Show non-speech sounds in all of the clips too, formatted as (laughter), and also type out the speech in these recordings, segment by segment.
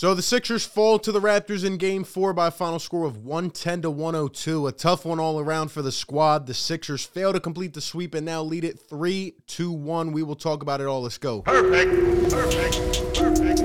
So the Sixers fall to the Raptors in game four by a final score of 110 to 102. A tough one all around for the squad. The Sixers fail to complete the sweep and now lead it 3 2 1. We will talk about it all. Let's go. Perfect. Perfect. Perfect.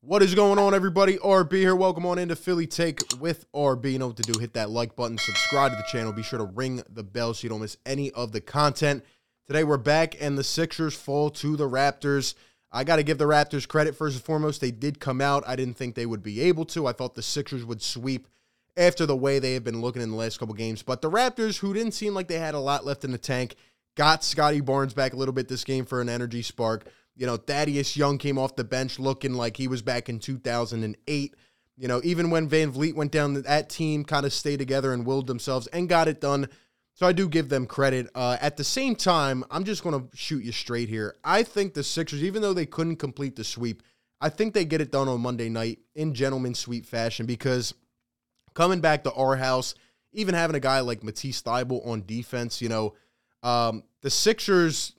What is going on, everybody? RB here. Welcome on into Philly Take with RB. You know what to do. Hit that like button, subscribe to the channel. Be sure to ring the bell so you don't miss any of the content. Today we're back and the Sixers fall to the Raptors. I got to give the Raptors credit first and foremost. They did come out. I didn't think they would be able to. I thought the Sixers would sweep after the way they have been looking in the last couple games. But the Raptors, who didn't seem like they had a lot left in the tank, got Scottie Barnes back a little bit this game for an energy spark. You know, Thaddeus Young came off the bench looking like he was back in 2008. You know, even when VanVleet went down, that team kind of stayed together and willed themselves and got it done. So I do give them credit. Uh, at the same time, I'm just going to shoot you straight here. I think the Sixers, even though they couldn't complete the sweep, I think they get it done on Monday night in gentleman sweep fashion because coming back to our house, even having a guy like Matisse Thybulle on defense, you know, um, the Sixers.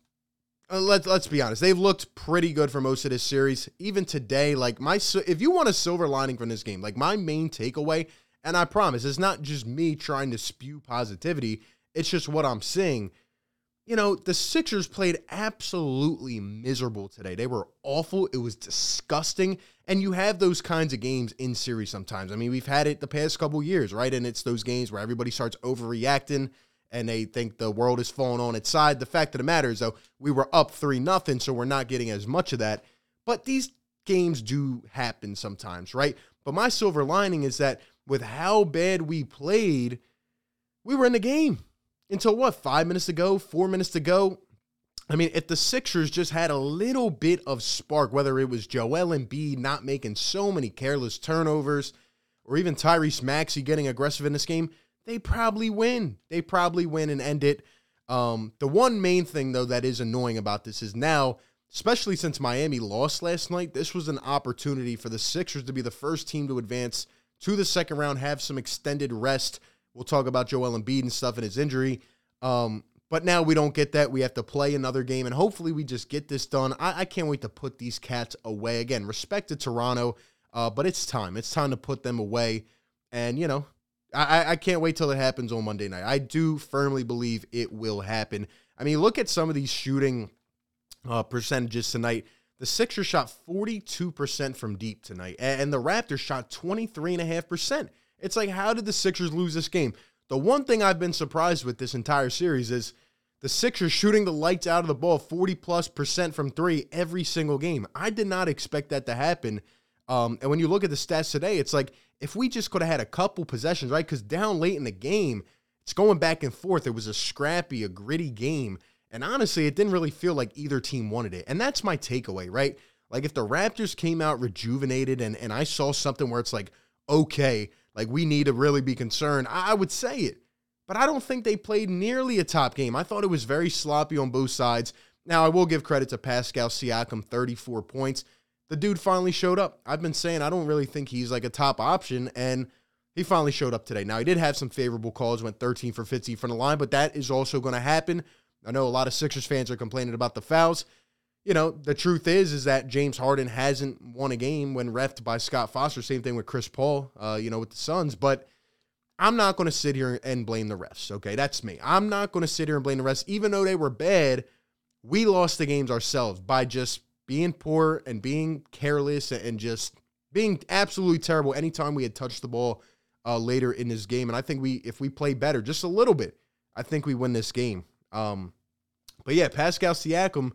Uh, let's let's be honest. They've looked pretty good for most of this series. Even today, like my, if you want a silver lining from this game, like my main takeaway, and I promise, it's not just me trying to spew positivity it's just what I'm seeing. You know, the Sixers played absolutely miserable today. They were awful. It was disgusting. And you have those kinds of games in series sometimes. I mean, we've had it the past couple years, right? And it's those games where everybody starts overreacting and they think the world is falling on its side. The fact of the matter is, though, we were up 3 nothing, so we're not getting as much of that. But these games do happen sometimes, right? But my silver lining is that with how bad we played, we were in the game until what, five minutes to go, four minutes to go. I mean, if the Sixers just had a little bit of spark, whether it was Joel Embiid not making so many careless turnovers, or even Tyrese Maxey getting aggressive in this game, they probably win. They probably win and end it. Um, the one main thing, though, that is annoying about this is now, especially since Miami lost last night, this was an opportunity for the Sixers to be the first team to advance to the second round, have some extended rest We'll talk about Joel Embiid and stuff and his injury. Um, but now we don't get that. We have to play another game, and hopefully we just get this done. I, I can't wait to put these cats away. Again, respect to Toronto, uh, but it's time. It's time to put them away. And, you know, I, I can't wait till it happens on Monday night. I do firmly believe it will happen. I mean, look at some of these shooting uh, percentages tonight. The Sixers shot 42% from deep tonight, and the Raptors shot 23.5%. It's like, how did the Sixers lose this game? The one thing I've been surprised with this entire series is the Sixers shooting the lights out of the ball 40 plus percent from three every single game. I did not expect that to happen. Um, and when you look at the stats today, it's like if we just could have had a couple possessions, right? Because down late in the game, it's going back and forth. It was a scrappy, a gritty game. And honestly, it didn't really feel like either team wanted it. And that's my takeaway, right? Like if the Raptors came out rejuvenated and, and I saw something where it's like, okay, like we need to really be concerned, I would say it. But I don't think they played nearly a top game. I thought it was very sloppy on both sides. Now, I will give credit to Pascal Siakam, 34 points. The dude finally showed up. I've been saying I don't really think he's like a top option, and he finally showed up today. Now, he did have some favorable calls, went 13 for 50 from the line, but that is also going to happen. I know a lot of Sixers fans are complaining about the fouls you know, the truth is, is that James Harden hasn't won a game when refed by Scott Foster. Same thing with Chris Paul, uh, you know, with the Suns. But I'm not going to sit here and blame the refs. Okay, that's me. I'm not going to sit here and blame the refs, even though they were bad. We lost the games ourselves by just being poor and being careless and just being absolutely terrible anytime we had touched the ball uh, later in this game. And I think we, if we play better just a little bit, I think we win this game. Um, but yeah, Pascal Siakam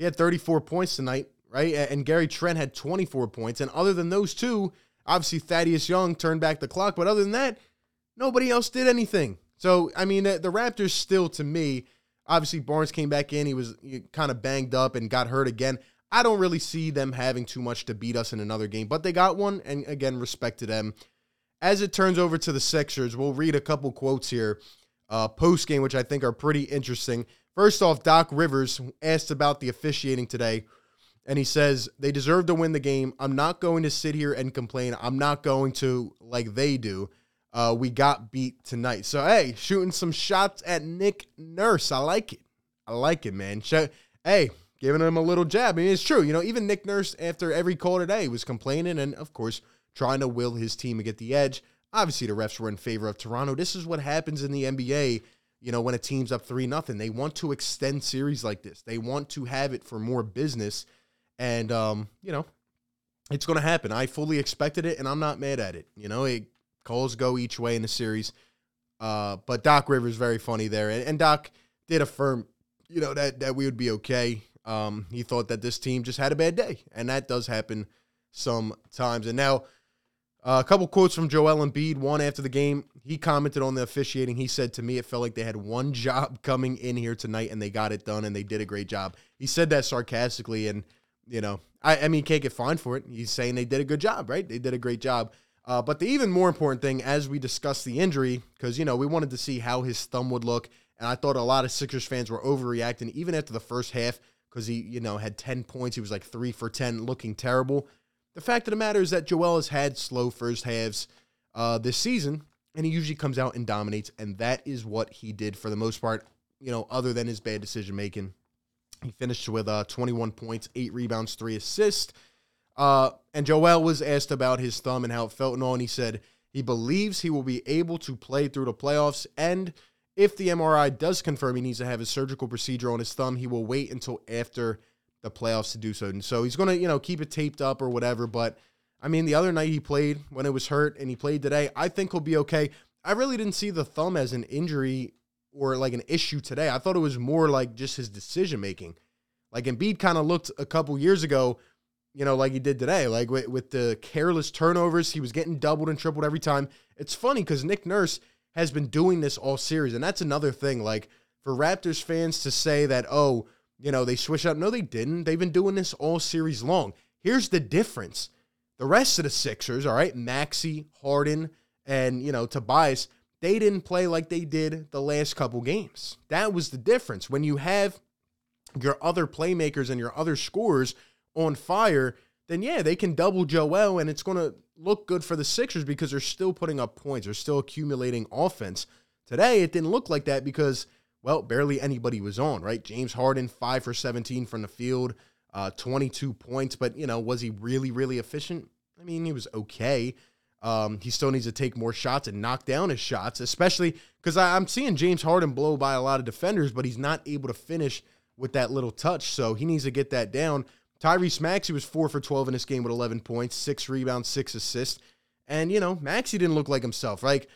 he had 34 points tonight, right? And Gary Trent had 24 points. And other than those two, obviously Thaddeus Young turned back the clock. But other than that, nobody else did anything. So, I mean, the, Raptors still, to me, obviously Barnes came back in. He was kind of banged up and got hurt again. I don't really see them having too much to beat us in another game, but they got one. And again, respect to them. As it turns over to the Sixers, we'll read a couple quotes here uh, post game, which I think are pretty interesting. First off, Doc Rivers asked about the officiating today, and he says they deserve to win the game. I'm not going to sit here and complain. I'm not going to like they do. Uh, we got beat tonight. So hey, shooting some shots at Nick Nurse. I like it. I like it, man. hey, giving him a little jab. I mean, it's true. You know, even Nick Nurse after every call today was complaining and, of course, trying to will his team to get the edge. Obviously, the refs were in favor of Toronto. This is what happens in the NBA. You know, when a team's up three nothing, they want to extend series like this. They want to have it for more business, and um, you know, it's going to happen. I fully expected it, and I'm not mad at it. You know, it calls go each way in the series. Uh, but Doc Rivers very funny there, and, and Doc did affirm, you know, that that we would be okay. Um, he thought that this team just had a bad day, and that does happen sometimes. And now, uh, a couple quotes from Joel Embiid. One after the game, he commented on the officiating. He said to me, it felt like they had one (laughs) job coming in here tonight, and they got it done, and they did a great job. He said that sarcastically, and you know, I, I mean, can't get fined for it. He's saying they did a good job, right? They did a great job. Uh, but the even more important thing, as we discussed the injury, because you know we wanted to see how his thumb would look, and I thought a lot of Sixers fans were overreacting even after the first half because he, you know, had ten points. He was like three for ten, looking terrible. The fact of the matter is that Joel has had slow first halves uh, this season, and he usually comes out and dominates, and that is what he did for the most part. You know, other than his bad decision making, he finished with uh, 21 points, eight rebounds, three assists. Uh, and Joel was asked about his thumb and how it felt and all, and he said he believes he will be able to play through the playoffs. And if the MRI does confirm he needs to have a surgical procedure on his thumb, he will wait until after the playoffs to do so. And so he's going to, you know, keep it taped up or whatever. But I mean, the other night he played when it was hurt and he played today. I think he'll be okay. I really didn't see the thumb as an injury or like an issue today. I thought it was more like just his decision making. Like Embiid kind of looked a couple years ago you know, like he did today, like with, with the careless turnovers, he was getting doubled and tripled every time. It's funny because Nick Nurse has been doing this all series, and that's another thing. Like for Raptors fans to say that, oh, you know, they switched up. No, they didn't. They've been doing this all series long. Here's the difference. The rest of the Sixers, all right, Maxey, Harden, and you know, Tobias, they didn't play like they did the last couple games. That was the difference. When you have your other playmakers and your other scorers on fire, then yeah, they can double Joel and it's going to look good for the Sixers because they're still putting up points. They're still accumulating offense. Today, it didn't look like that because, well, barely anybody was on, right? James Harden, 5 for 17 from the field, uh, 22 points. But, you know, was he really, really efficient? I mean, he was okay. Um, he still needs to take more shots and knock down his shots, especially because I'm seeing James Harden blow by a lot of defenders, but he's not able to finish with that little touch. So he needs to get that down. Tyrese Maxey was four for 12 in this game with 11 points, six rebounds, six assists. And, you know, Maxey didn't look like himself. Like,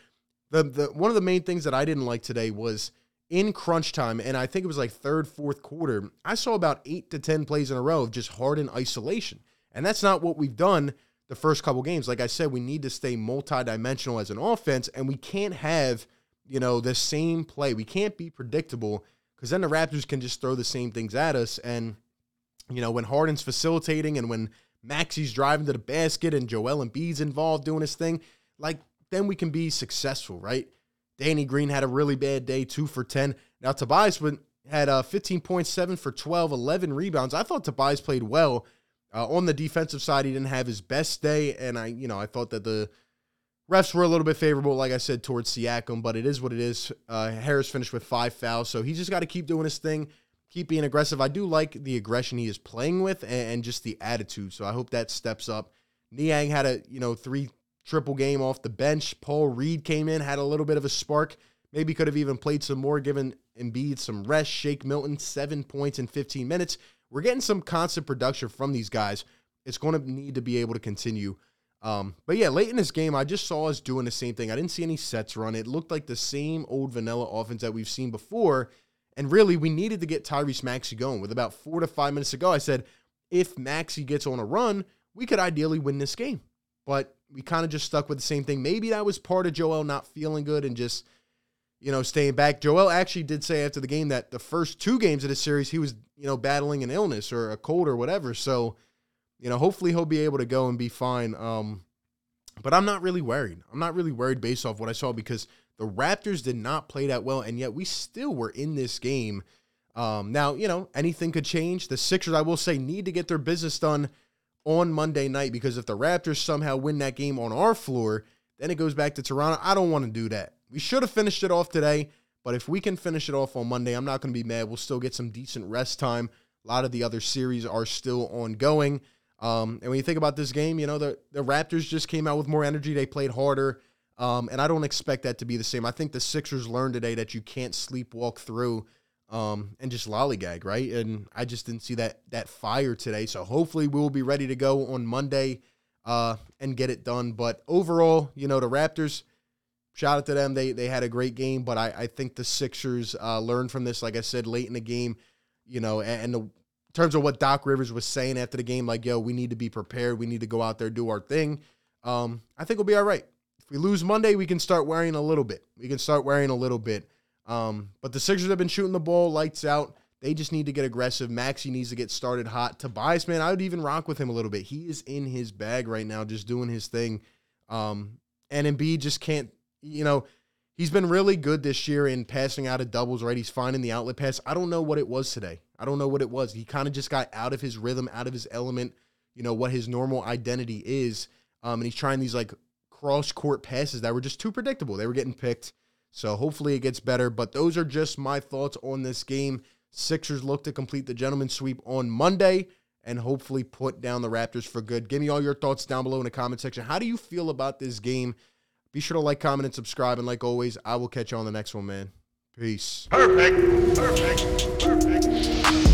the, the one of the main things that I didn't like today was in crunch time, and I think it was like third, fourth quarter, I saw about eight to 10 plays in a row of just Harden isolation. And that's not what we've done the first couple games. Like I said, we need to stay multidimensional as an offense, and we can't have, you know, the same play. We can't be predictable because then the Raptors can just throw the same things at us. And you know, when Harden's facilitating and when Maxey's driving to the basket and Joel Embiid's involved doing his thing, like then we can be successful, right? Danny Green had a really bad day, two for 10. Now, Tobias had a uh, 15.7 for 12, 11 rebounds. I thought Tobias played well. Uh, on the defensive side, he didn't have his best day, and I, you know, I thought that the refs were a little bit favorable, like I said, towards Siakam, but it is what it is. Uh, Harris finished with five fouls, so he's just got to keep doing his thing keep being aggressive. I do like the aggression he is playing with and, just the attitude. So I hope that steps up. Niang had a you know three triple game off the bench. Paul Reed came in, had a little bit of a spark. Maybe could have even played some more, given Embiid some rest. Shake Milton seven points in 15 minutes. We're getting some constant production from these guys. It's going to need to be able to continue. Um, but yeah, late in this game, I just saw us doing the same thing. I didn't see any sets run. It looked like the same old vanilla offense that we've seen before. And really, we needed to get Tyrese Maxey going. With about four to five minutes to go, I said, if Maxey gets on a run, we could ideally win this game. But we kind of just stuck with the same thing. Maybe that was part of Joel not feeling good and just, you know, staying back. Joel actually did say after the game that the first two games of the series, he was, you know, battling an illness or a cold or whatever. So, you know, hopefully he'll be able to go and be fine. Um, but I'm not really worried. I'm not really worried based off what I saw because the Raptors did not play that well, and yet we still were in this game. Um, now, you know, anything could change. The Sixers, I will say, need to get their business done on Monday night because if the Raptors somehow win that game on our floor, then it goes back to Toronto. I don't want to do that. We should have finished it off today, But if we can finish it off on Monday, I'm not going to be mad. We'll still get some decent rest time. A lot of the other series are still ongoing. Um, and when you think about this game, you know, the, the Raptors just came out with more energy. They played harder. Um, and I don't expect that to be the same. I think the Sixers learned today that you can't sleepwalk through um, and just lollygag, right? And I just didn't see that that fire today. So hopefully we will be ready to go on Monday uh, and get it done. But overall, you know, the Raptors, shout out to them. They they had a great game, but I, I think the Sixers uh, learned from this. Like I said, late in the game, you know, and, and the, in terms of what Doc Rivers was saying after the game, like, yo, we need to be prepared. We need to go out there do our thing. Um, I think we'll be all right. If we lose Monday, we can start wearing a little bit. We can start wearing a little bit. Um, but the Sixers have been shooting the ball lights out. They just need to get aggressive. Maxey needs to get started hot. Tobias, man, I would even rock with him a little bit. He is in his bag right now, just doing his thing. Um, and Embiid just can't, you know, he's been really good this year in passing out of doubles, right? He's finding the outlet pass. I don't know what it was today. I don't know what it was. He kind of just got out of his rhythm, out of his element, you know, what his normal identity is. Um, and he's trying these like cross court passes that were just too predictable. They were getting picked. So hopefully it gets better. But those are just my thoughts on this game. Sixers look to complete the gentleman's sweep on Monday and hopefully put down the Raptors for good. Give me all your thoughts down below in the comment section. How do you feel about this game? Be sure to like, comment, and subscribe. And like always, I will catch you on the next one, man. Peace. Perfect. Perfect. Perfect.